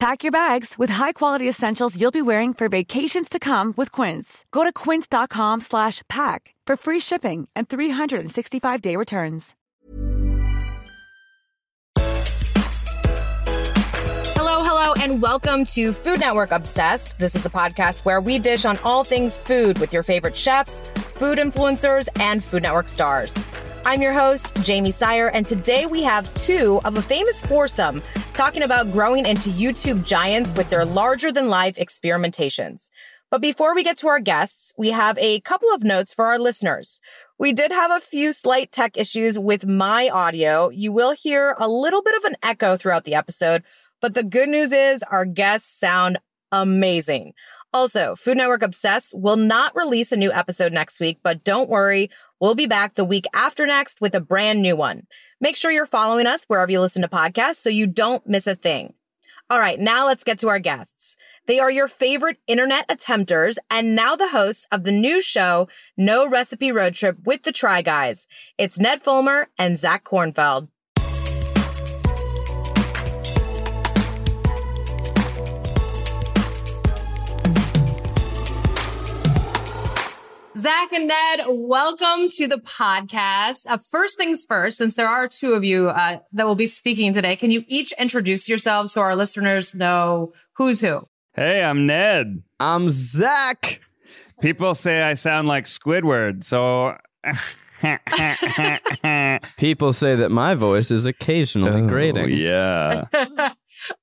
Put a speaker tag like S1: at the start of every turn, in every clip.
S1: Pack your bags with high-quality essentials you'll be wearing for vacations to come with Quince. Go to quince.com slash pack for free shipping and 365-day returns.
S2: Hello, hello, and welcome to Food Network Obsessed. This is the podcast where we dish on all things food with your favorite chefs, food influencers, and Food Network stars. I'm your host, Jaymee Sire, and today we have two of a famous foursome talking about growing into YouTube giants with their larger than life experimentations. But before we get to our guests, we have a couple of notes for our listeners. We did have a few slight tech issues with my audio. You will hear a little bit of an echo throughout the episode, but the good news is our guests sound amazing. Also, Food Network Obsessed will not release a new episode next week, but don't worry, we'll be back the week after next with a brand new one. Make sure you're following us wherever you listen to podcasts so you don't miss a thing. All right, now let's get to our guests. They are your favorite internet attempters and now the hosts of the new show, No Recipe Road Trip with the Try Guys. It's Ned Fulmer and Zach Kornfeld. Zach and Ned, welcome to the podcast. Uh, first things first, since there are two of you uh, that will be speaking today, can you each introduce yourselves so our listeners know who's who?
S3: Hey, I'm Ned.
S4: I'm Zach.
S3: People say I sound like Squidward, so.
S4: People say that my voice is occasionally
S3: Oh,
S4: grating.
S3: yeah.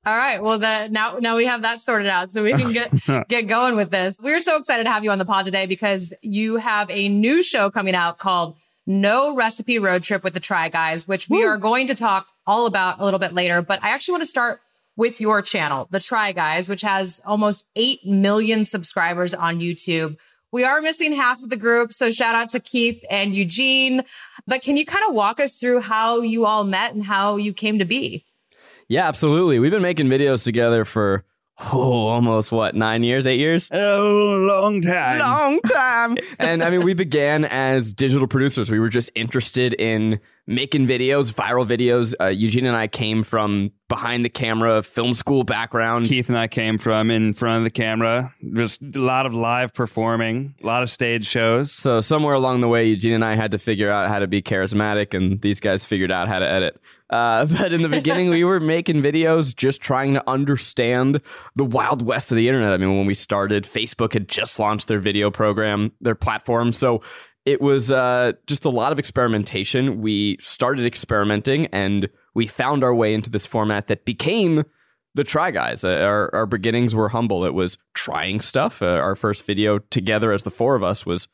S2: All right. Well, the, now now we have that sorted out, so we can get get going with this. We're so excited to have you on the pod today because you have a new show coming out called No Recipe Road Trip with the Try Guys, which we are going to talk all about a little bit later. But I actually want to start with your channel, The Try Guys, which has almost 8 million subscribers on YouTube. We are missing half of the group, so shout out to Keith and Eugene. But can you kind of walk us through how you all met and how you came to be?
S4: Yeah, absolutely. We've been making videos together for oh, almost what, nine years, eight years?
S3: Oh, long time.
S4: Long time. and I mean, we began as digital producers. We were just interested in making videos, viral videos. Uh, Eugene and I came from behind the camera, film school background.
S3: Keith and I came from in front of the camera. Just a lot of live performing, a lot of stage shows.
S4: So somewhere along the way, Eugene and I had to figure out how to be charismatic, and these guys figured out how to edit. Uh, but in the beginning, we were making videos, just trying to understand the wild west of the internet. I mean, when we started, Facebook had just launched their video program, their platform. So it was uh, just a lot of experimentation. We started experimenting, and we found our way into this format that became the Try Guys. Uh, our, our beginnings were humble. It was trying stuff. Uh, our first video together as the four of us was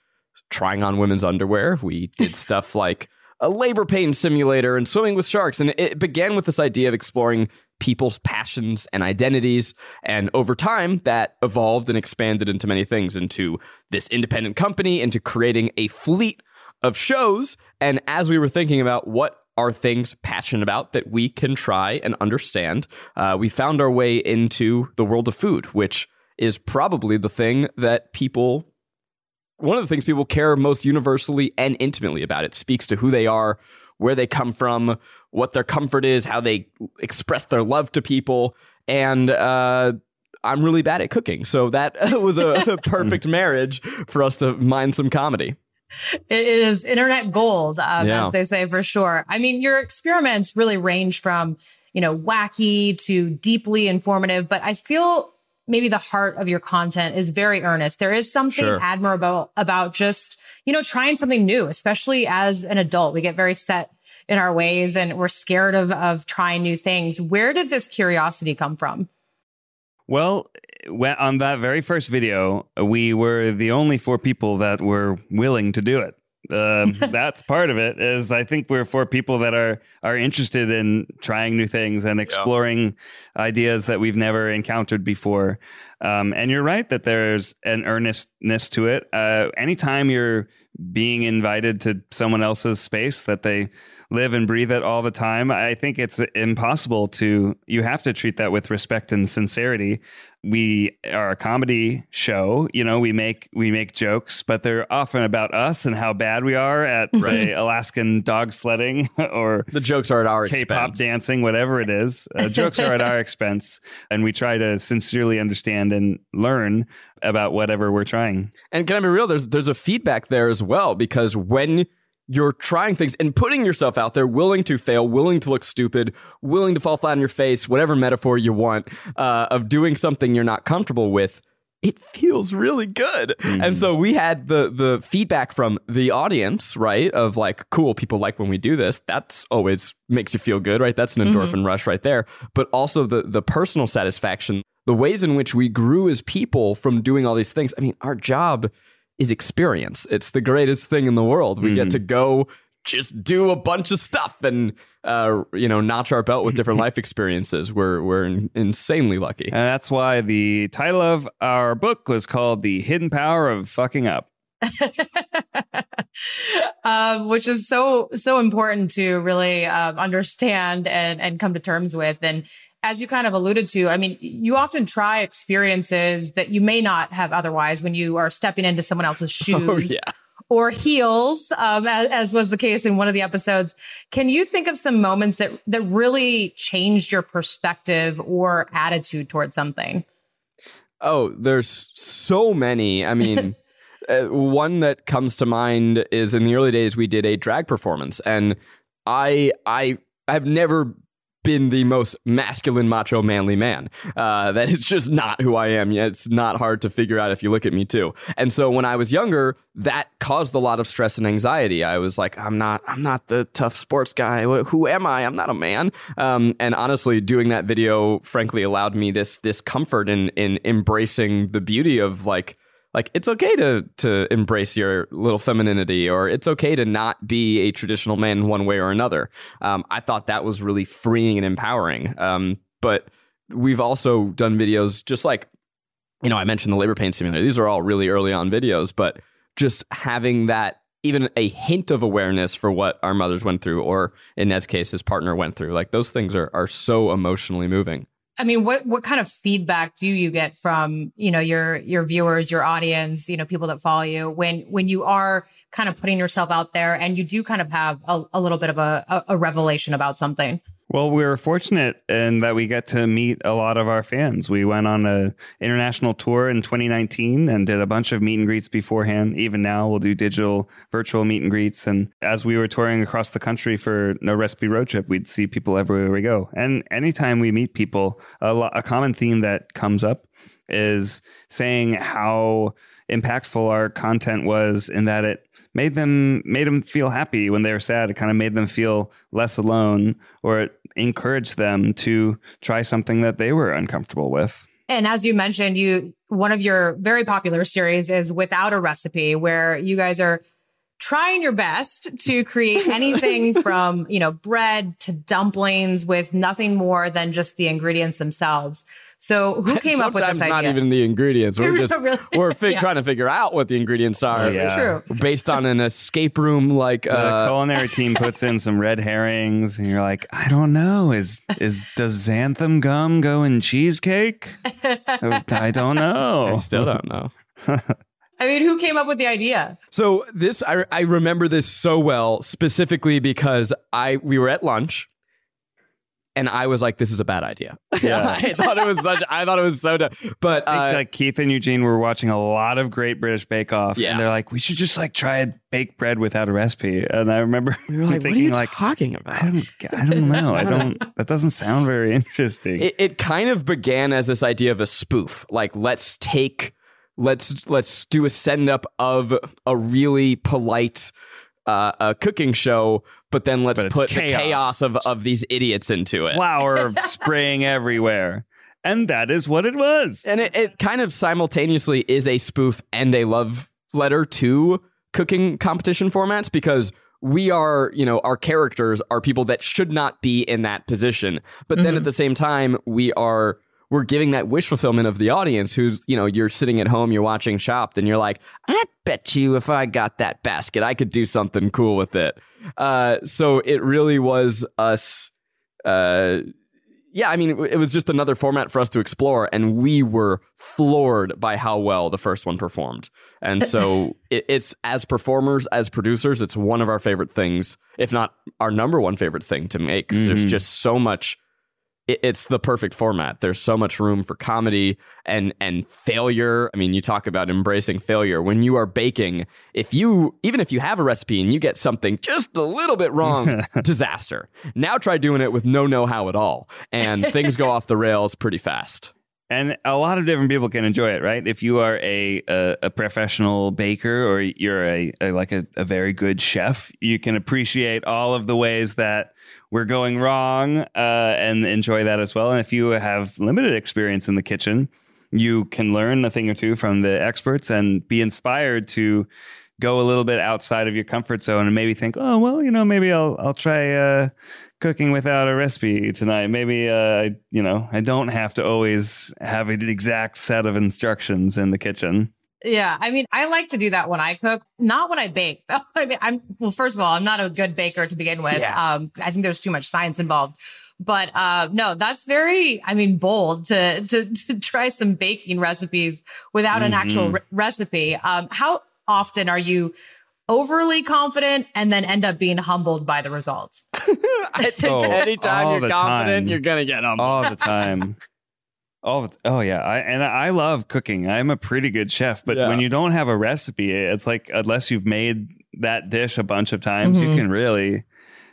S4: trying on women's underwear. We did stuff like a labor pain simulator and swimming with sharks. And it began with this idea of exploring people's passions and identities. And over time, that evolved and expanded into many things into this independent company, into creating a fleet of shows. And as we were thinking about what are things passionate about that we can try and understand, uh, we found our way into the world of food, which is probably the thing that people one of the things people care most universally and intimately about. It speaks to who they are, where they come from, what their comfort is, how they express their love to people, and uh, I'm really bad at cooking, so that was a perfect marriage for us to mine some comedy.
S5: It is internet gold, um,
S4: Yeah.
S5: as they say for sure. I mean, your experiments really range from, you know, wacky to deeply informative, but I feel maybe the heart of your content is very earnest. There is something
S4: Sure.
S5: admirable about just, you know, trying something new, especially as an adult. We get very set in our ways and we're scared of of trying new things. Where did this curiosity come from?
S3: Well, on that very first video, we were the only four people that were willing to do it. Um, that's part of it. Is I think we're for people that are are interested in trying new things and exploring ideas that we've never encountered before. Um, and you're right that there's an earnestness to it. Uh, anytime you're being invited to someone else's space that they live and breathe it all the time, I think it's impossible to. You have to treat that with respect and sincerity. We are a comedy show. You know, we make we make jokes, but they're often about us and how bad we are at say Alaskan dog sledding or
S4: The jokes are at our
S3: K-pop
S4: expense.
S3: dancing, whatever it is. Uh, jokes are at our expense, and we try to sincerely understand and learn about whatever we're trying.
S4: And can I be real? There's there's a feedback there as well because when you're trying things and putting yourself out there, willing to fail, willing to look stupid, willing to fall flat on your face, whatever metaphor you want, uh, of doing something you're not comfortable with, it feels really good. And so we had the the feedback from the audience, right? Of like, cool, people like when we do this. That's always makes you feel good, right? That's an endorphin rush right there. But also the the personal satisfaction, the ways in which we grew as people from doing all these things. I mean, our job is experience. It's the greatest thing in the world. We get to go just do a bunch of stuff and uh, you know notch our belt with different life experiences. We're we're in- insanely lucky.
S3: And that's why the title of our book was called The Hidden Power of Fucking Up.
S5: um, which is so so important to really um, understand and and come to terms with. And as you kind of alluded to, I mean, you often try experiences that you may not have otherwise when you are stepping into someone else's shoes.
S4: Oh yeah.
S5: Or heels, um, as, as was the case in one of the episodes. Can you think of some moments that that really changed your perspective or attitude towards something?
S4: Oh, there's so many. I mean, uh, one that comes to mind is in the early days we did a drag performance, and I I I've never been the most masculine, macho, manly man. Uh, that is just not who I am. Yeah, it's not hard to figure out if you look at me too. And so when I was younger, that caused a lot of stress and anxiety. I was like, I'm not, I'm not the tough sports guy. Who am I? I'm not a man. Um, and honestly, doing that video, frankly, allowed me this this comfort in in embracing the beauty of like like it's okay to to embrace your little femininity or it's okay to not be a traditional man one way or another. Um, i thought that was really freeing and empowering. Um, but we've also done videos just like you know i mentioned the labor pain simulator. These are all really early on videos but just having that even a hint of awareness for what our mothers went through or in ned's case his partner went through like those things are, are so emotionally moving
S5: I mean, what what kind of feedback do you get from you know your your viewers, your audience, you know, people that follow you when when you are kind of putting yourself out there and you do kind of have a, a little bit of a, a, a revelation about something?
S3: Well, we were fortunate in that we get to meet a lot of our fans. We went on a international tour in 2019 and did a bunch of meet and greets beforehand. Even now, we'll do digital, virtual meet and greets. And as we were touring across the country for No Recipe Road Trip, we'd see people everywhere we go. And anytime we meet people, a, lo- a common theme that comes up is saying how impactful our content was in that it made them made them feel happy when they were sad it kind of made them feel less alone or it encouraged them to try something that they were uncomfortable with
S5: And as you mentioned, you one of your very popular series is Without a Recipe, where you guys are trying your best to create anything from, you know, bread to dumplings with nothing more than just the ingredients themselves. So who came up with this?
S4: Sometimes
S5: this
S4: not even the ingredients. We're just
S5: Really?
S4: we're fi-
S5: Yeah.
S4: trying to figure out what the ingredients are.
S3: Yeah.
S5: True.
S4: Based on an escape room, like
S3: the
S4: uh,
S3: culinary team puts in some red herrings and you're like i don't know is is does xanthan gum go in cheesecake i don't know
S4: I still don't know.
S2: I mean, who came up with the idea?
S4: So this I, I remember this so well specifically because I we were at lunch and I was like, "This is a bad idea."
S3: Yeah.
S4: I thought it was such. I thought it was so dumb. But
S3: I think,
S4: uh,
S3: like Keith and Eugene were watching a lot of Great British Bake Off,
S4: Yeah.
S3: and they're like, "We should just like try and bake bread without a recipe." And I remember
S4: we were like, "What are you
S3: like,
S4: talking about?"
S3: I don't, I don't know. I don't. That doesn't sound very interesting.
S4: it, it kind of began as this idea of a spoof like let's take let's let's do a send up of a really polite uh, a cooking show but then let's
S3: But
S4: put the
S3: chaos.
S4: chaos of, of these idiots into it
S3: Flour spraying everywhere, and that is what it was.
S4: and it, it kind of simultaneously is a spoof and a love letter to cooking competition formats because we are you know our characters are people that should not be in that position but then at the same time we are we're giving that wish fulfillment of the audience who's you know you're sitting at home you're watching chopped and you're like i bet you if i got that basket i could do something cool with it uh, so it really was us uh, yeah, I mean, it was just another format for us to explore, and we were floored by how well the first one performed. And so, it, it's as performers, as producers, it's one of our favorite things, if not our number one favorite thing to make. 'cause There's just so much. It, it's the perfect format. There's so much room for comedy and and failure. I mean, you talk about embracing failure when you are baking. If you even if you have a recipe and you get something just a little bit wrong, disaster. Now try doing it with no know-how at all, and things go off the rails pretty fast.
S3: and a lot of different people can enjoy it, right? If you are a a, a professional baker or you're a, a like a, a very good chef, you can appreciate all of the ways that we're going wrong uh, and enjoy that as well. And if you have limited experience in the kitchen, you can learn a thing or two from the experts and be inspired to go a little bit outside of your comfort zone and maybe think, oh well, you know, maybe I'll I'll try uh, cooking without a recipe tonight. Maybe uh, I- you know I don't have to always have an exact set of instructions in the kitchen.
S2: Yeah, I mean, I like to do that when I cook, not when I bake. I mean, I'm well. First of all, I'm not a good baker to begin with.
S4: Yeah.
S2: Um, I think there's too much science involved. But uh, no, that's very, I mean, bold to to to try some baking recipes without an actual
S3: Mhm.
S2: re- recipe. Um, how often are you overly confident and then end up being humbled by the results?
S4: I think
S3: Oh,
S4: anytime you're confident,
S3: time.
S4: you're gonna get humbled.
S3: all the time. The, oh yeah, I, and I love cooking. I'm a pretty good chef, but
S4: Yeah.
S3: when you don't have a recipe, it's like unless you've made that dish a bunch of times,
S2: Mhm.
S3: you can really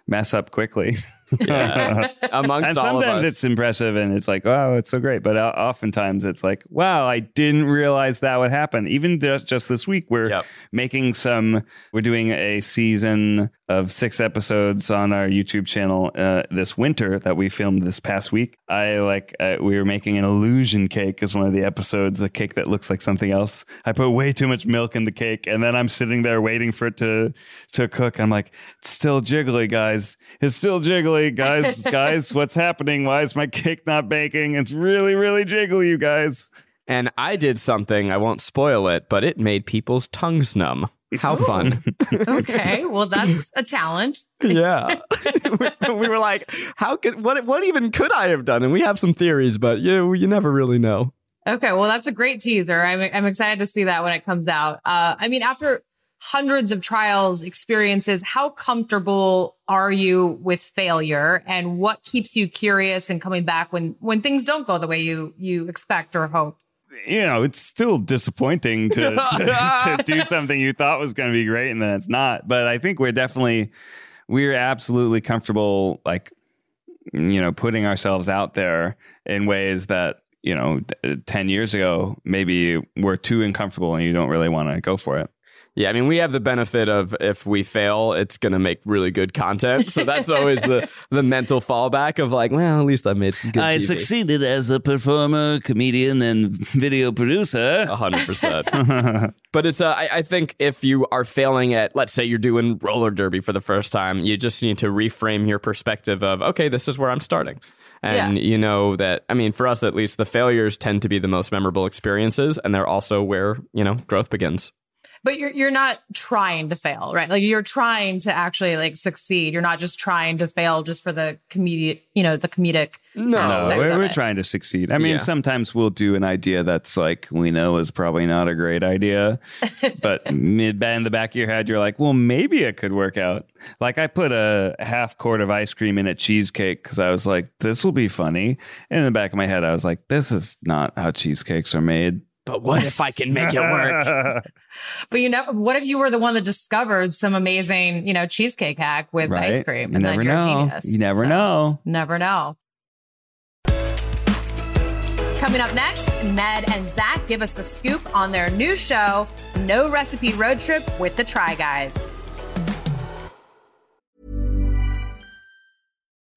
S3: mess up quickly.
S4: Yeah. Amongst
S3: and
S4: all of
S3: sometimes
S4: us.
S3: it's impressive and it's like, wow, it's so great. But o- oftentimes it's like, wow, I didn't realize that would happen. Even just, just this week, we're
S4: Yep.
S3: making some, we're doing a season of six episodes on our YouTube channel uh, this winter that we filmed this past week. I like, uh, we were making an illusion cake as one of the episodes, a cake that looks like something else. I put way too much milk in the cake and then I'm sitting there waiting for it to, to cook. I'm like, it's still jiggly, guys. It's still jiggly, guys. guys, what's happening? Why is my cake not baking? It's really, really jiggly, you guys.
S4: and I did something. I won't spoil it, but it made people's tongues numb. How fun!
S2: okay, well, that's a talent.
S4: yeah, we, we were like, how could what? What even could I have done? And we have some theories, but you you never really know.
S2: Okay, well, that's a great teaser. I'm I'm excited to see that when it comes out. Uh, I mean, after hundreds of trials, experiences, how comfortable are you with failure, and what keeps you curious and coming back when when things don't go the way you you expect or hope?
S3: you know, it's still disappointing to, to, to do something you thought was going to be great and then it's not. But I think we're definitely, we're absolutely comfortable, like, you know, putting ourselves out there in ways that, you know, 10 years ago, maybe we're too uncomfortable and you don't really want to go for it.
S4: Yeah, I mean, we have the benefit of if we fail, it's going to make really good content. So that's always the the mental fallback of like, well, at least I made some good
S3: I
S4: TV.
S3: succeeded as a performer, comedian, and video producer.
S4: A hundred percent. But it's, uh, I, I think if you are failing at, let's say you're doing roller derby for the first time, you just need to reframe your perspective of, okay, this is where I'm starting. And you know that, I mean, for us at least, the failures tend to be the most memorable experiences, and they're also where, you know, growth begins.
S5: But you're you're not trying to fail, right? Like you're trying to actually like succeed. You're not just trying to fail just for the comedic, you know, the comedic.
S4: No,
S3: No,
S5: aspect
S3: we're, we're trying to succeed. I mean,
S4: Yeah.
S3: sometimes we'll do an idea that's like we know is probably not a great idea, but mid in the back of your head, you're like, well, maybe it could work out. Like I put a half quart of ice cream in a cheesecake because I was like, this will be funny. And in the back of my head, I was like, this is not how cheesecakes are made.
S4: But what if I can make it work?
S5: But you know, what if you were the one that discovered some amazing, you know, cheesecake hack with
S3: right?
S5: ice cream?
S3: You
S5: and
S3: never
S5: then you're
S3: know.
S5: a genius.
S3: You never
S5: So,
S3: know.
S5: Never know. Coming up next, Ned and Zach give us the scoop on their new show, No Recipe Road Trip with the Try Guys.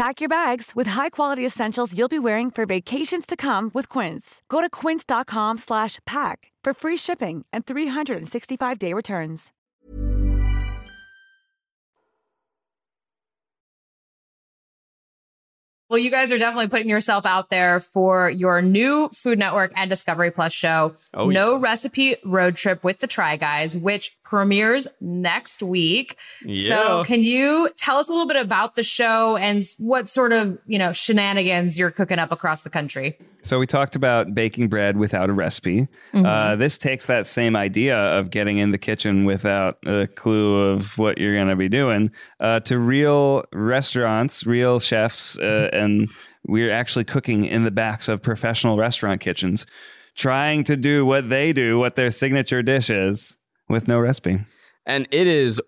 S1: Pack your bags with high-quality essentials you'll be wearing for vacations to come with Quince. Go to quince.com slash pack for free shipping and 365-day returns.
S5: Well, you guys are definitely putting yourself out there for your new Food Network and Discovery Plus show,
S4: Oh,
S5: No
S4: yeah.
S5: Recipe Road Trip with the Try Guys, which premieres next week. So, can you tell us a little bit about the show and what sort of, you know, shenanigans you're cooking up across the country?
S3: So we talked about baking bread without a recipe. Uh, this takes that same idea of getting in the kitchen without a clue of what you're going to be doing uh, to real restaurants, real chefs, uh, and we're actually cooking in the backs of professional restaurant kitchens, trying to do what they do, what their signature dish is, with no recipe.
S4: and it is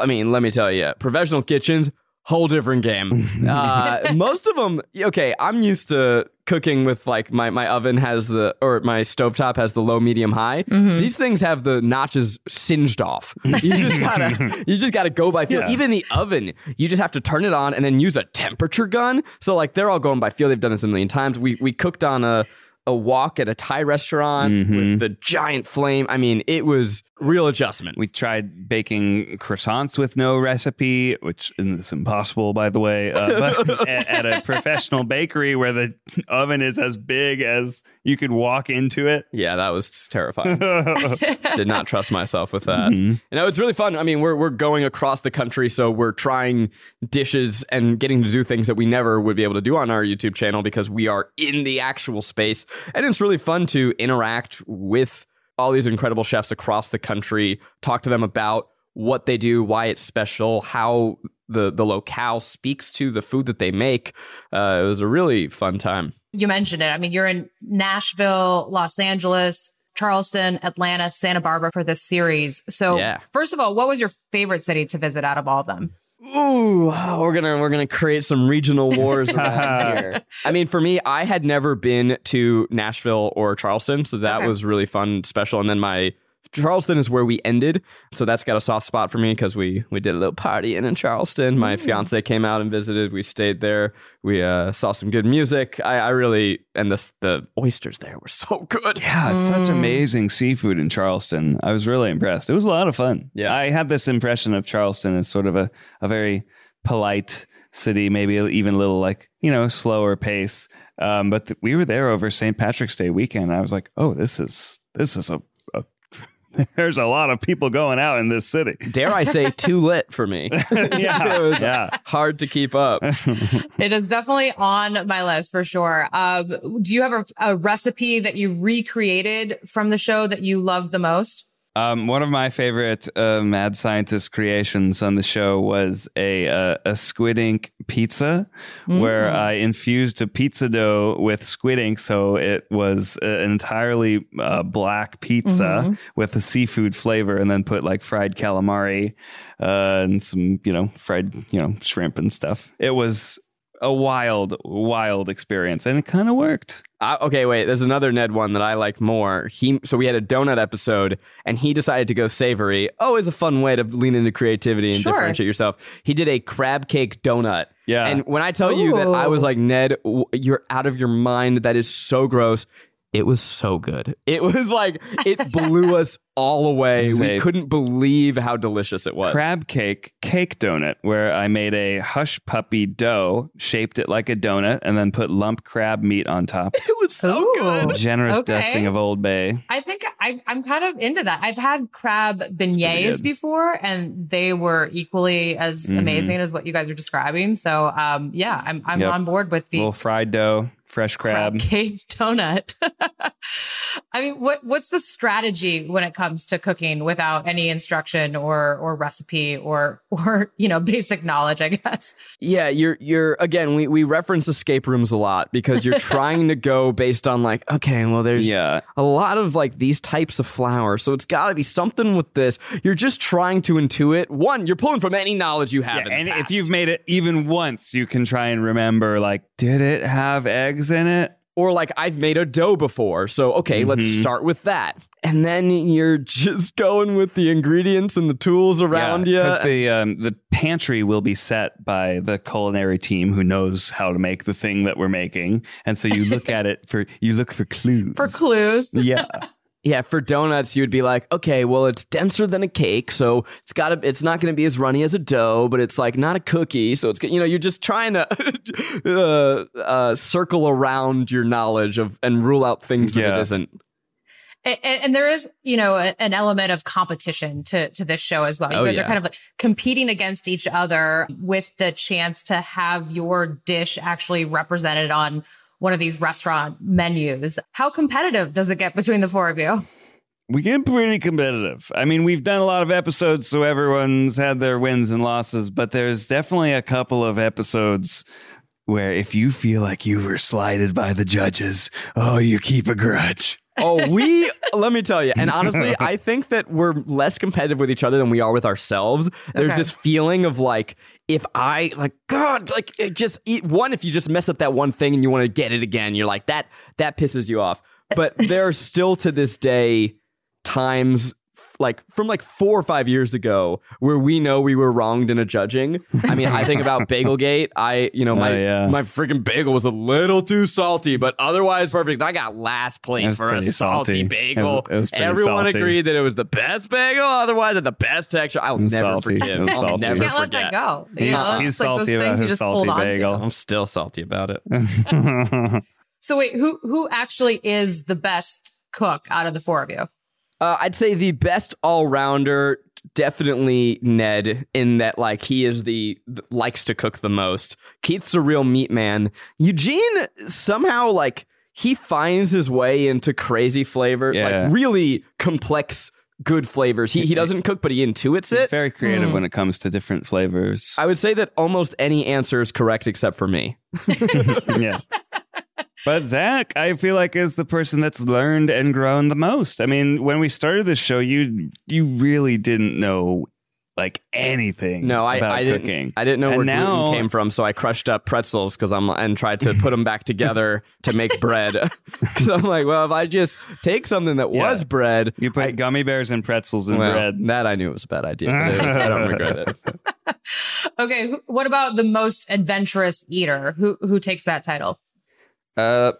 S4: i mean let me tell you professional kitchens whole different game. Uh, most of them okay i'm used to cooking with like my, my oven has the or my stovetop has the low medium high. These things have the notches singed off. You just gotta you just gotta go by feel.
S3: Yeah.
S4: even the oven you just have to turn it on and then use a temperature gun. So like they're all going by feel. They've done this a million times. We we cooked on a a wok at a Thai restaurant with the giant flame. I mean, it was real adjustment.
S3: We tried baking croissants with no recipe, which is impossible, by the way. Uh, but at, at a professional bakery where the oven is as big as you could walk into it.
S4: Yeah, that was terrifying. Did not trust myself with that. You know, it's really fun. I mean, we're we're going across the country, so we're trying dishes and getting to do things that we never would be able to do on our YouTube channel because we are in the actual space. And it's really fun to interact with all these incredible chefs across the country, talk to them about what they do, why it's special, how the the locale speaks to the food that they make. Uh, it was a really fun time.
S5: You mentioned it. I mean, you're in Nashville, Los Angeles, Charleston, Atlanta, Santa Barbara for this series. So,
S4: Yeah.
S5: first of all, what was your favorite city to visit out of all of them?
S4: Ooh, oh, we're gonna we're gonna create some regional wars around here. I mean, for me, I had never been to Nashville or Charleston, so that
S5: Okay.
S4: was really fun, special. And then my Charleston is where we ended, so that's got a soft spot for me because we we did a little partying in Charleston. My fiance came out and visited. We stayed there. We uh, saw some good music. I, I really and the the oysters there were so good.
S3: Yeah, such amazing seafood in Charleston. I was really impressed. It was a lot of fun.
S4: Yeah.
S3: I had this impression of Charleston as sort of a, a very polite city, maybe even a little like, you know, slower pace. Um, but th- we were there over St. Patrick's Day weekend. I was like, oh, this is this is a, a there's a lot of people going out in this city.
S4: Dare I say, too lit for me.
S3: Yeah,
S4: it was
S3: yeah.
S4: hard to keep up.
S5: It is definitely on my list for sure. Um, do you have a, a recipe that you recreated from the show that you loved the most?
S3: Um, one of my favorite uh, mad scientist creations on the show was a uh, a squid ink pizza, where I infused a pizza dough with squid ink, so it was uh, an entirely uh, black pizza with a seafood flavor, and then put like fried calamari uh, and some you know fried you know shrimp and stuff. It was a wild, wild experience, and it kind of worked.
S4: Uh, okay, wait. There's another Ned one that I like more. He so we had a donut episode, and he decided to go savory. Always a fun way to lean into creativity and
S5: Sure.
S4: differentiate yourself. He did a crab cake donut.
S3: Yeah.
S4: And when I tell you that I was like Ned, w- you're out of your mind. That is so gross. It was so good. It was like it blew us all away. We
S3: a-
S4: couldn't believe how delicious it was.
S3: crab cake cake donut where I made a hush puppy dough, shaped it like a donut, and then put lump crab meat on top.
S4: It was so
S5: Ooh.
S4: good.
S3: Generous
S5: Okay.
S3: dusting of Old Bay.
S5: I think I, I'm kind of into that. I've had crab
S3: pretty
S5: beignets before, and they were equally as
S3: Mhm.
S5: amazing as what you guys are describing. So, um, yeah, I'm I'm
S3: Yep.
S5: on board with the
S3: little fried dough, fresh crab.
S5: crab cake donut. I mean, what what's the strategy when it comes to cooking without any instruction or or recipe or or you know basic knowledge? I guess.
S4: Yeah, you're you're again. We we reference escape rooms a lot because you're trying to go based on like, okay, well, there's
S3: Yeah.
S4: a lot of like these types of flour, so it's got to be something with this. You're just trying to intuit. One, you're pulling from any knowledge you have.
S3: Yeah,
S4: in the
S3: and if you've made it even once, you can try and remember like, did it have eggs in it?
S4: or like I've made a dough before, so okay, let's
S3: Mhm.
S4: start with that, and then you're just going with the ingredients and the tools around you.
S3: because the um, the pantry will be set by the culinary team who knows how to make the thing that we're making, and so you look at it for you look for clues
S5: For clues,
S3: Yeah,
S4: Yeah, for donuts, you'd be like, okay, well, it's denser than a cake, so it's got to, it's not going to be as runny as a dough, but it's like not a cookie, so it's, you know, you're just trying to uh, uh, circle around your knowledge of and rule out things that
S3: Yeah.
S4: it isn't.
S5: and, and there is you know a- an element of competition to to this show as well. You
S4: Oh,
S5: guys
S4: yeah.
S5: are kind of like competing against each other with the chance to have your dish actually represented on one of these restaurant menus. How competitive does it get between the four of you?
S3: we get pretty competitive. I mean, we've done a lot of episodes, so everyone's had their wins and losses, but there's definitely a couple of episodes where if you feel like you were slighted by the judges, oh, you keep a grudge.
S4: Oh, we, let me tell you, and honestly, I think that we're less competitive with each other than we are with ourselves. There's
S5: Okay.
S4: this feeling of like, if I, like, God, like, it just, it, one, if you just mess up that one thing and you want to get it again, you're like, that, that pisses you off. But there are still to this day times like from like four or five years ago where we know we were wronged in a judging. I mean, I think about Bagelgate. I, you know, oh, my
S3: Oh, yeah.
S4: my freaking bagel was a little too salty, but otherwise perfect. I got last place for a salty,
S3: salty.
S4: bagel.
S3: It was- it was
S4: Everyone
S3: salty.
S4: agreed that it was the best bagel. Otherwise, had the best texture. I'll never
S3: salty.
S4: forgive. I'll
S3: salty.
S4: never
S5: You can't let that go. You
S3: He's,
S5: know,
S3: he's
S5: it's like
S3: salty about his salty
S5: hold on to.
S3: bagel.
S4: I'm still salty about it.
S5: So wait, who who actually is the best cook out of the four of you?
S4: Uh, I'd say the best all rounder, definitely Ned, in that like he is the likes to cook the most. Keith's a real meat man. Eugene somehow like he finds his way into crazy flavor,
S3: Yeah.
S4: like really complex, good flavors. He he doesn't cook, but he intuits
S3: He's
S4: it.
S3: very creative
S5: Mm.
S3: when it comes to different flavors.
S4: I would say that almost any answer is correct except for me.
S3: yeah. But Zach, I feel like is the person that's learned and grown the most. I mean, when we started this show, you you really didn't know like anything.
S4: No, I,
S3: about
S4: I
S3: cooking.
S4: didn't. I didn't know
S3: And
S4: where
S3: now,
S4: gluten came from, so I crushed up pretzels because I'm and tried to put them back together to make bread. 'Cause I'm like, well, if I just take something that
S3: Yeah.
S4: was bread,
S3: You put
S4: I-
S3: gummy bears and pretzels in
S4: well,
S3: bread.
S4: That I knew was a bad idea. But I don't regret it.
S5: Okay, who- what about the most adventurous eater? Who who takes that title?
S4: Uh.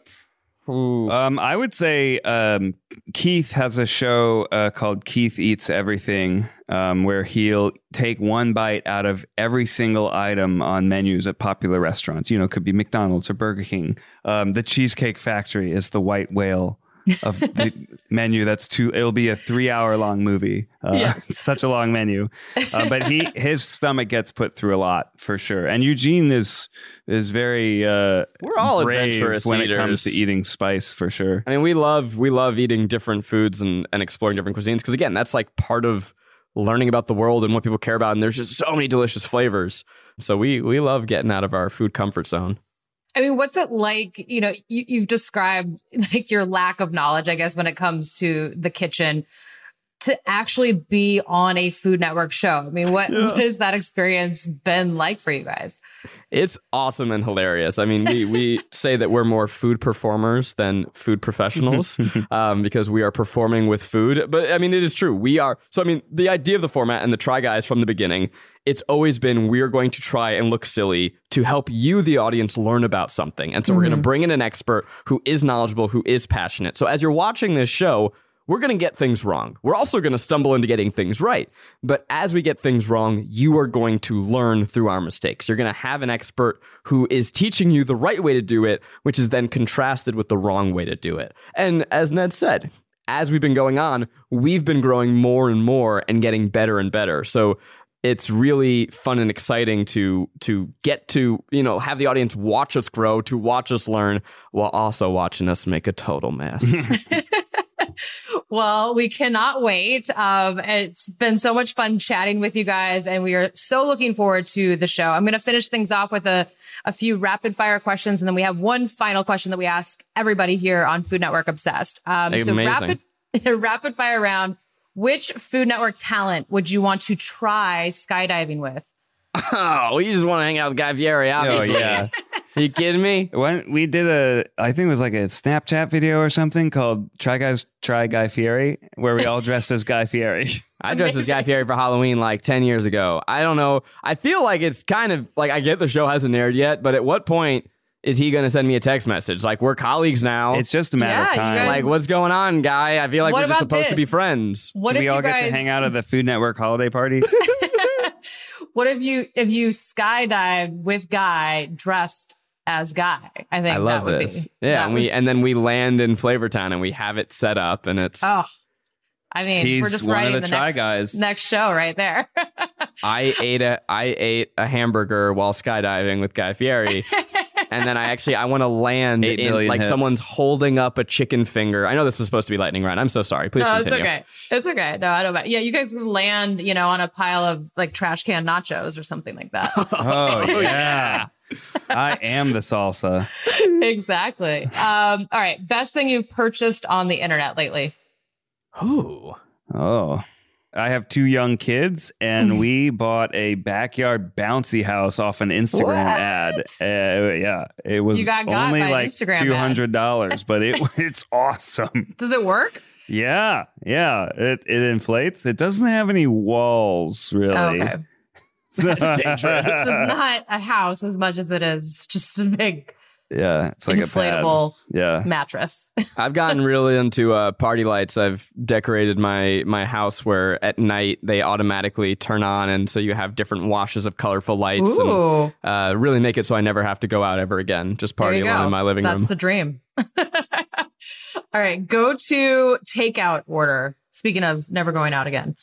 S3: Um, I would say um, Keith has a show uh, called Keith Eats Everything, um, where he'll take one bite out of every single item on menus at popular restaurants. You know, it could be McDonald's or Burger King. Um, the Cheesecake Factory is the white whale of the menu. That's two. It'll be a three-hour long movie. Uh,
S5: Yes.
S3: such a long menu. Uh, but he his stomach gets put through a lot for sure. And Eugene is is very uh,
S4: We're all adventurous
S3: when it comes to eating spice for sure.
S4: I mean, we love we love eating different foods and, and exploring different cuisines because again, that's like part of learning about the world and what people care about. And there's just so many delicious flavors. So we we love getting out of our food comfort zone.
S5: I mean, what's it like? You know, you, you've described like your lack of knowledge, I guess, when it comes to the kitchen. To actually be on a Food Network show. I mean, what, what has that experience been like for you guys?
S4: It's awesome and hilarious. I mean, we, we say that we're more food performers than food professionals um, because we are performing with food. But I mean, it is true. We are. So, I mean, the idea of the format and the Try Guys from the beginning, it's always been we're going to try and look silly to help you, the audience, learn about something. And so, we're going to bring in an expert who is knowledgeable, who is passionate. So, as you're watching this show, we're going to get things wrong. We're also going to stumble into getting things right. But as we get things wrong, you are going to learn through our mistakes. You're going to have an expert who is teaching you the right way to do it, which is then contrasted with the wrong way to do it. And as Ned said, as we've been going on, we've been growing more and more and getting better and better. So it's really fun and exciting to to get to you know have the audience watch us grow to watch us learn while also watching us make a total mess
S5: Well, we cannot wait. Um, it's been so much fun chatting with you guys, and we are so looking forward to the show. I'm going to finish things off with a, a few rapid fire questions, and then we have one final question that we ask everybody here on Food Network Obsessed. Um, so rapid rapid fire round. Which Food Network talent would you want to try skydiving with?
S4: Oh you just want to hang out with guy fieri obviously.
S3: Oh
S4: obviously
S3: yeah.
S4: you kidding me
S3: When we did a, I think it was like a Snapchat video or something called "Try Guys Try Guy Fieri," where we all dressed as Guy Fieri.
S4: I dressed as Guy Fieri for Halloween like 10 years ago. I don't know. I feel like it's kind of like I get the show hasn't aired yet, but at what point is he going to send me a text message? Like, we're colleagues now.
S3: It's just a matter
S5: Yeah,
S3: of time.
S5: guys-
S4: like, what's going on, guy? I feel like
S5: What
S4: we're just
S5: about
S4: supposed to be friends.
S5: What
S3: Do
S5: if
S3: we all
S5: you
S3: get to hang out at the Food Network holiday party?
S5: What if you if you skydived with Guy dressed as Guy? I think
S4: I love
S5: that would
S4: this.
S5: be
S4: Yeah, and we
S5: would-
S4: and then we land in Flavortown and we have it set up and it's
S5: oh, I mean,
S3: He's
S5: we're just
S3: one of the
S5: the,
S3: Try
S5: next,
S3: Guys.
S5: next show right there.
S4: I ate a I ate a hamburger while skydiving with Guy Fieri. and then I actually I want to land
S3: Eight
S4: in like
S3: hits.
S4: someone's holding up a chicken finger. I know this is supposed to be lightning round. I'm so sorry. Please
S5: no, it's okay. It's okay. No, I don't. mind. Yeah, you guys can land, you know, on a pile of like trash can nachos or something like that.
S3: oh yeah. I am the salsa.
S5: exactly. Um, all right. Best thing you've purchased on the internet lately?
S4: Ooh.
S3: Oh. I have two young kids, and we bought a backyard bouncy house off an Instagram
S5: What?
S3: ad. Uh, yeah, it was
S5: You got got
S3: only
S5: by an
S3: like
S5: Instagram ad.
S3: two hundred dollars, but it it's awesome.
S5: Does it work?
S3: Yeah, yeah, it it inflates. It doesn't have any walls really.
S5: Oh, okay.
S4: That's dangerous.
S5: So it's not a house as much as it is just a big
S3: yeah, it's like a
S5: inflatable
S3: pad. Yeah,
S5: mattress.
S4: I've gotten really into uh, party lights. I've decorated my my house where at night they automatically turn on, and so you have different washes of colorful lights, and uh, really make it so I never have to go out ever again. Just
S5: There
S4: party alone
S5: go.
S4: in my living
S5: That's
S4: room.
S5: That's the dream. All right, go to takeout order. Speaking of never going out again.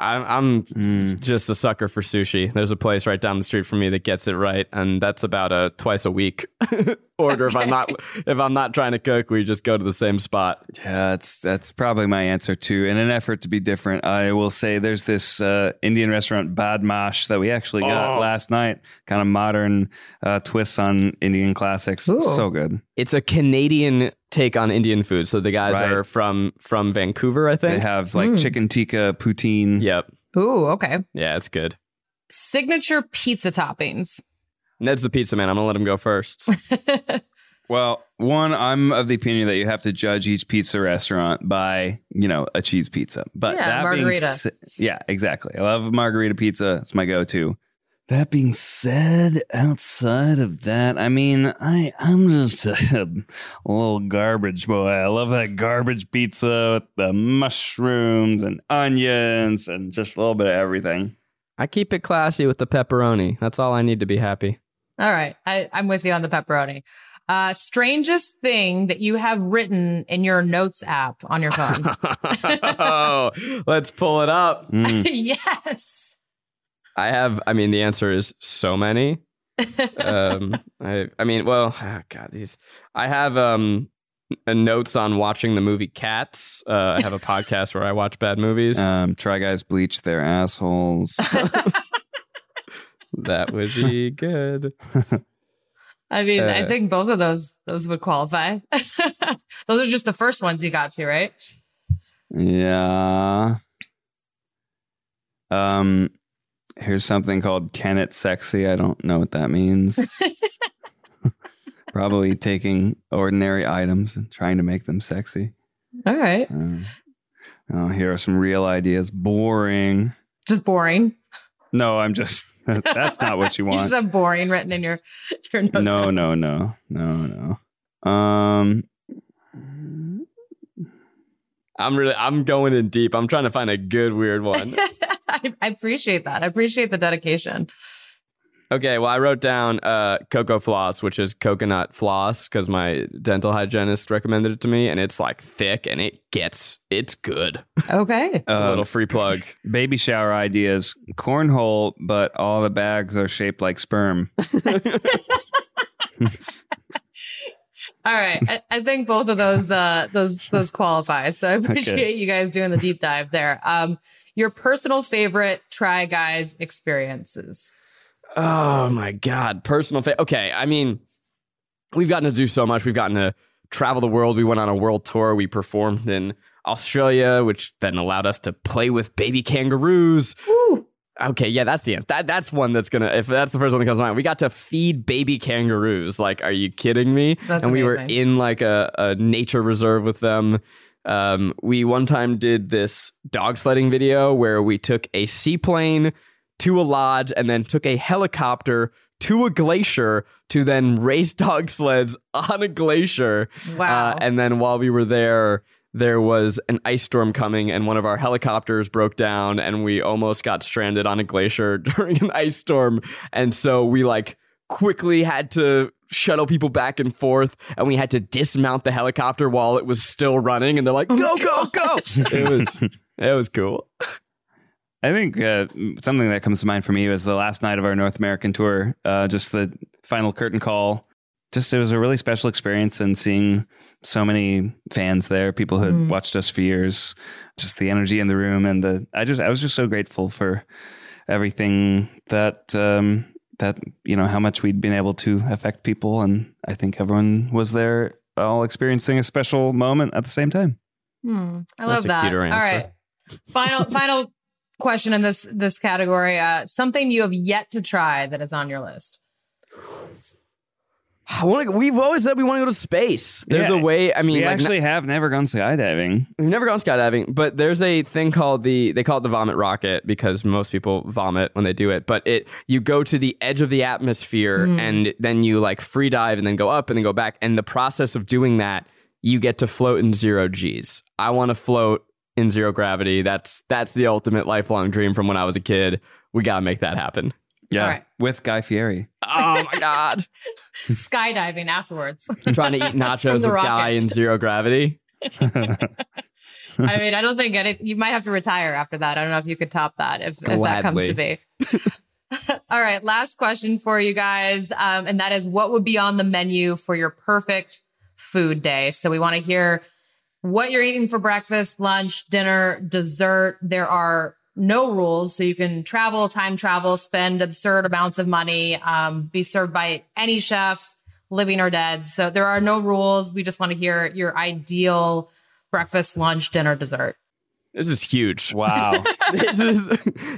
S4: I'm, I'm
S3: Mm.
S4: just a sucker for sushi. There's a place right down the street from me that gets it right, and that's about a twice a week order. If I'm not if I'm not trying to cook, we just go to the same spot.
S3: Yeah, that's that's probably my answer too. In an effort to be different, I will say there's this uh, Indian restaurant Badmaash that we actually got
S4: Oh.
S3: last night. Kind of modern uh, twists on Indian classics.
S5: Ooh.
S3: So good.
S4: It's a Canadian take on Indian food. So the guys
S3: Right.
S4: are from from Vancouver, I think.
S3: They have like
S5: Mm.
S3: chicken tikka, poutine.
S4: Yep.
S5: Ooh, okay.
S4: Yeah, it's good.
S5: Signature pizza toppings.
S4: Ned's the pizza man. I'm gonna let him go first.
S3: Well, one, I'm of the opinion that you have to judge each pizza restaurant by, you know, a cheese pizza. But
S5: Yeah,
S3: that
S5: margarita.
S3: being yeah, exactly. I love margarita pizza. It's my go-to. That being said, outside of that, I mean, I I'm just a, little garbage boy. I love that garbage pizza with the mushrooms and onions and just a little bit of everything.
S4: I keep it classy with the pepperoni. That's all I need to be happy.
S5: All right. I, I'm with you on the pepperoni. Uh, strangest thing that you have written in your notes app on your phone.
S4: oh, let's pull it up.
S3: Mm.
S5: yes.
S4: I have. I mean, the answer is so many. um, I, I mean, well, ah, God, these. I have um notes on watching the movie Cats. Uh, I have a podcast where I watch bad movies.
S3: Um, try guys bleach their assholes.
S4: that would be good.
S5: I mean, I
S4: Uh,
S5: think both of those those would qualify. those are just the first ones you got to, right?
S3: Yeah. Um, here's something called Can It Sexy. I don't know what that means. Probably taking ordinary items and trying to make them sexy.
S5: All right.
S3: Um, oh, here are some real ideas. Boring.
S5: Just boring.
S3: No, I'm just. That's not what you want.
S5: You
S3: want.
S5: just have boring written in your your notes.
S3: no, no, no, no, no. Um,
S4: I'm really. I'm going in deep. I'm trying to find a good weird one.
S5: I, I appreciate that. I appreciate the dedication.
S4: Okay, well, I wrote down uh, cocoa floss, which is coconut floss, because my dental hygienist recommended it to me, and it's like thick and it gets it's good.
S5: Okay.
S4: It's a
S3: Um,
S4: little free plug.
S3: baby shower ideas. Cornhole, but all the bags are shaped like sperm.
S5: All right. I, I think both of those uh those those qualify. So I appreciate you guys doing the deep dive there. Um your personal favorite try guys experiences.
S4: Oh my god, personal favorite. Okay, I mean, we've gotten to do so much. We've gotten to travel the world. We went on a world tour. We performed in Australia, which then allowed us to play with baby kangaroos. Okay, yeah, that's the answer. That that's one that's gonna. If that's the first one that comes to mind, we got to feed baby kangaroos. Like, are you kidding me?
S5: That's
S4: and we were in like a, a nature reserve with them. Um, we one time did this dog sledding video where we took a seaplane to a lodge and then took a helicopter to a glacier to then race dog sleds on a glacier.
S5: Wow.
S4: Uh, and then while we were there, there was an ice storm coming, and one of our helicopters broke down, and we almost got stranded on a glacier during an ice storm. And so we like quickly had to shuttle people back and forth, and we had to dismount the helicopter while it was still running. And they're like, "Go, go, go!" it was it was cool.
S3: I think uh, something that comes to mind for me was the last night of our North American tour. Uh, just the final curtain call. Just it was a really special experience, and seeing so many fans there, people who had
S5: Mm.
S3: watched us for years. Just the energy in the room, and the I just I was just so grateful for everything that um, that you know how much we'd been able to affect people, and I think everyone was there, all experiencing a special moment at the same time.
S5: Hmm, I
S4: That's
S5: love
S4: a
S5: that.
S4: cuter
S5: All
S4: answer.
S5: right. Final final question in this this category. Uh something you have yet to try that is on your list.
S4: I want to. We've always said we want to go to space. There's
S3: Yeah,
S4: a way. I mean,
S3: we
S4: like,
S3: actually have never gone skydiving.
S4: We've never gone skydiving, but there's a thing called the they call it the vomit rocket because most people vomit when they do it. But it you go to the edge of the atmosphere
S5: Mm.
S4: and then you like free dive and then go up and then go back. And the process of doing that, you get to float in zero G's. I want to float in zero gravity. That's that's the ultimate lifelong dream from when I was a kid. We gotta make that happen.
S3: Yeah,
S5: All right.
S3: with Guy Fieri.
S4: Oh my god!
S5: Skydiving afterwards.
S4: Trying to eat nachos with
S5: rocket.
S4: guy in zero gravity.
S5: I mean, I don't think any you might have to retire after that. I don't know if you could top that if, if that comes to be. All right, last question for you guys. Um, and that is what would be on the menu for your perfect food day? So we want to hear what you're eating for breakfast, lunch, dinner, dessert. There are no rules. So you can travel, time travel, spend absurd amounts of money, um, be served by any chef, living or dead. So there are no rules. We just want to hear your ideal breakfast, lunch, dinner, dessert.
S4: This is huge.
S3: Wow.
S4: this is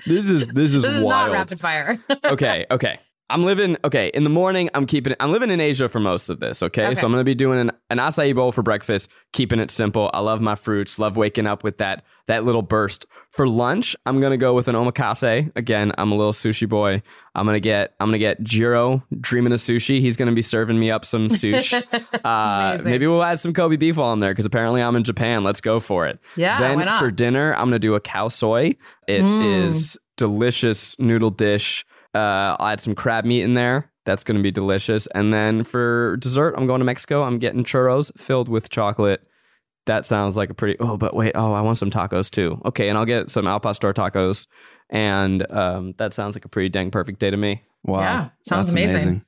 S4: this is this is
S5: This is
S4: wild.
S5: not rapid fire.
S4: okay, okay. I'm living okay. In the morning, I'm keeping. I'm living in Asia for most of this. Okay,
S5: Okay.
S4: so I'm gonna be doing an, an acai bowl for breakfast, keeping it simple. I love my fruits. Love waking up with that that little burst. For lunch, I'm gonna go with an omakase. Again, I'm a little sushi boy. I'm gonna get I'm gonna get Jiro dreaming of sushi. He's gonna be serving me up some sushi. uh, maybe we'll add some Kobe beef on there because apparently I'm in Japan. Let's go for it.
S5: Yeah,
S4: Then
S5: why not?
S4: for dinner, I'm gonna do a khao soi. It is
S5: Mm.
S4: delicious noodle dish. Uh, I'll add some crab meat in there. That's going to be delicious. And then for dessert, I'm going to Mexico. I'm getting churros filled with chocolate. That sounds like a pretty. Oh, but wait. Oh, I want some tacos too. Okay, and I'll get some al pastor tacos. And um, that sounds like a pretty dang perfect day to me.
S3: Wow.
S5: Yeah, sounds
S3: That's
S5: amazing.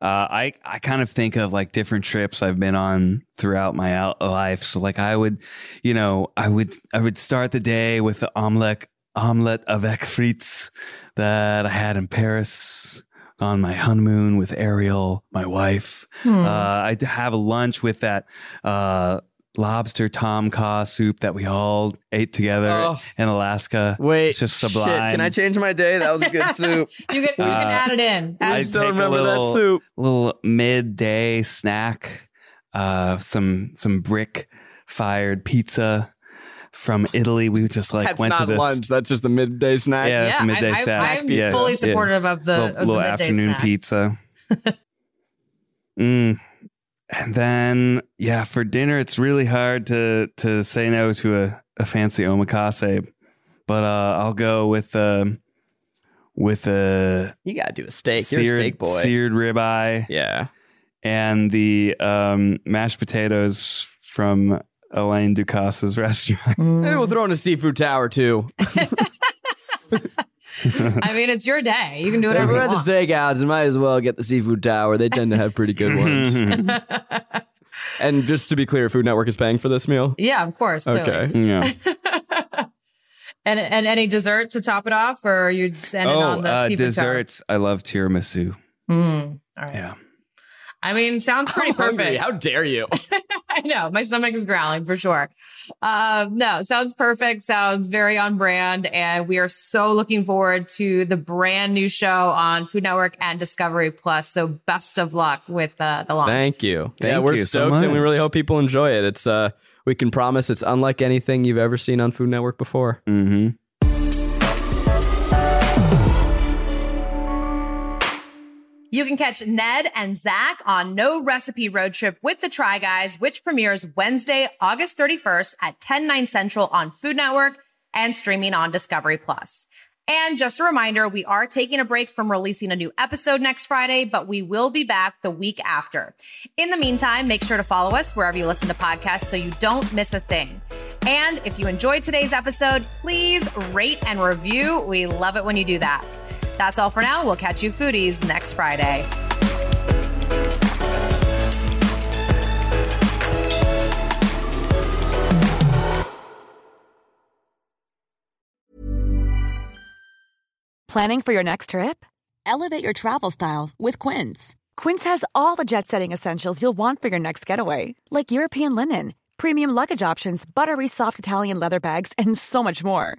S3: Uh, I I kind of think of like different trips I've been on throughout my out- life. So like I would, you know, I would I would start the day with the omelette omelette avec frites that I had in Paris on my honeymoon with Ariel, my wife.
S5: Hmm.
S3: Uh, I'd have a lunch with that uh, lobster tom kha soup that we all ate together
S4: Oh.
S3: in Alaska.
S4: Wait,
S3: it's just
S4: shit,
S3: sublime.
S4: can I change my day? That was a good soup.
S5: You can, you can
S3: Uh,
S5: add it in. Add
S3: I
S4: I still remember
S3: little-
S4: that soup.
S3: little midday snack, uh, some some brick fired pizza from Italy. We just like
S4: That's
S3: went
S4: not
S3: to this.
S4: lunch. That's just a midday snack.
S3: Yeah, that's a
S5: yeah,
S3: midday
S5: I,
S3: snack.
S5: I'm
S3: Yeah,
S5: fully
S3: yeah.
S5: supportive of the,
S3: little,
S5: of the
S3: little
S5: midday
S3: afternoon
S5: snack.
S3: pizza. mm. And then yeah, for dinner it's really hard to to say no to a, a fancy omakase, but uh, I'll go with um with a
S4: You gotta do a steak. You're a
S3: seared
S4: steak boy.
S3: seared ribeye.
S4: Yeah.
S3: and the um, mashed potatoes from Alain Ducasse's restaurant.
S4: Maybe we'll throw in a seafood tower too.
S5: I mean, it's your day. You can do
S4: If
S5: whatever
S4: we're at the
S5: want.
S4: steakhouse, you might as well get the seafood tower. They tend to have pretty good ones. and just to be clear, Food Network is paying for this meal.
S5: yeah, of course. clearly.
S4: Okay.
S3: yeah.
S5: And and any dessert to top it off, or are you just ending
S3: Oh,
S5: on the
S3: uh,
S5: seafood tower?
S3: desserts. I love tiramisu.
S5: Mm, all right.
S3: Yeah.
S5: I mean, sounds pretty
S4: I'm hungry.
S5: perfect.
S4: How dare you?
S5: I know my stomach is growling for sure. Um, no, sounds perfect. Sounds very on brand, and we are so looking forward to the brand new show on Food Network and Discovery Plus. So best of luck with uh, the launch.
S4: Thank you. yeah, we're
S3: you so
S4: stoked and we really hope people enjoy it. It's uh we can promise it's unlike anything you've ever seen on Food Network before.
S3: Mm-hmm.
S2: You can catch Ned and Zach on No Recipe Road Trip with the Try Guys, which premieres Wednesday, August 31st at 10, 9 central on Food Network and streaming on Discovery Plus. And just a reminder, we are taking a break from releasing a new episode next Friday, but we will be back the week after. In the meantime, make sure to follow us wherever you listen to podcasts so you don't miss a thing. And if you enjoyed today's episode, please rate and review. We love it when you do that. That's all for now. We'll catch you foodies next Friday.
S1: Planning for your next trip?
S6: Elevate your travel style with Quince.
S1: Quince has all the jet setting essentials you'll want for your next getaway, like European linen, premium luggage options, buttery soft Italian leather bags, and so much more.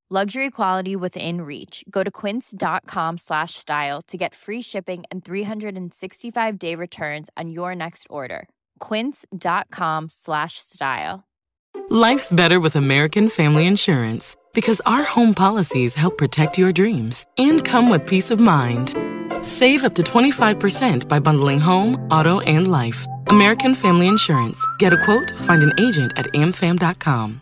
S7: luxury quality within reach. Go to quince.com slash style to get free shipping and 365 day returns on your next order. quince.com slash style.
S8: Life's better with american family insurance because our home policies help protect your dreams and come with peace of mind. Save up to 25% by bundling home auto and life. American Family Insurance. Get a quote, find an agent at amfam.com.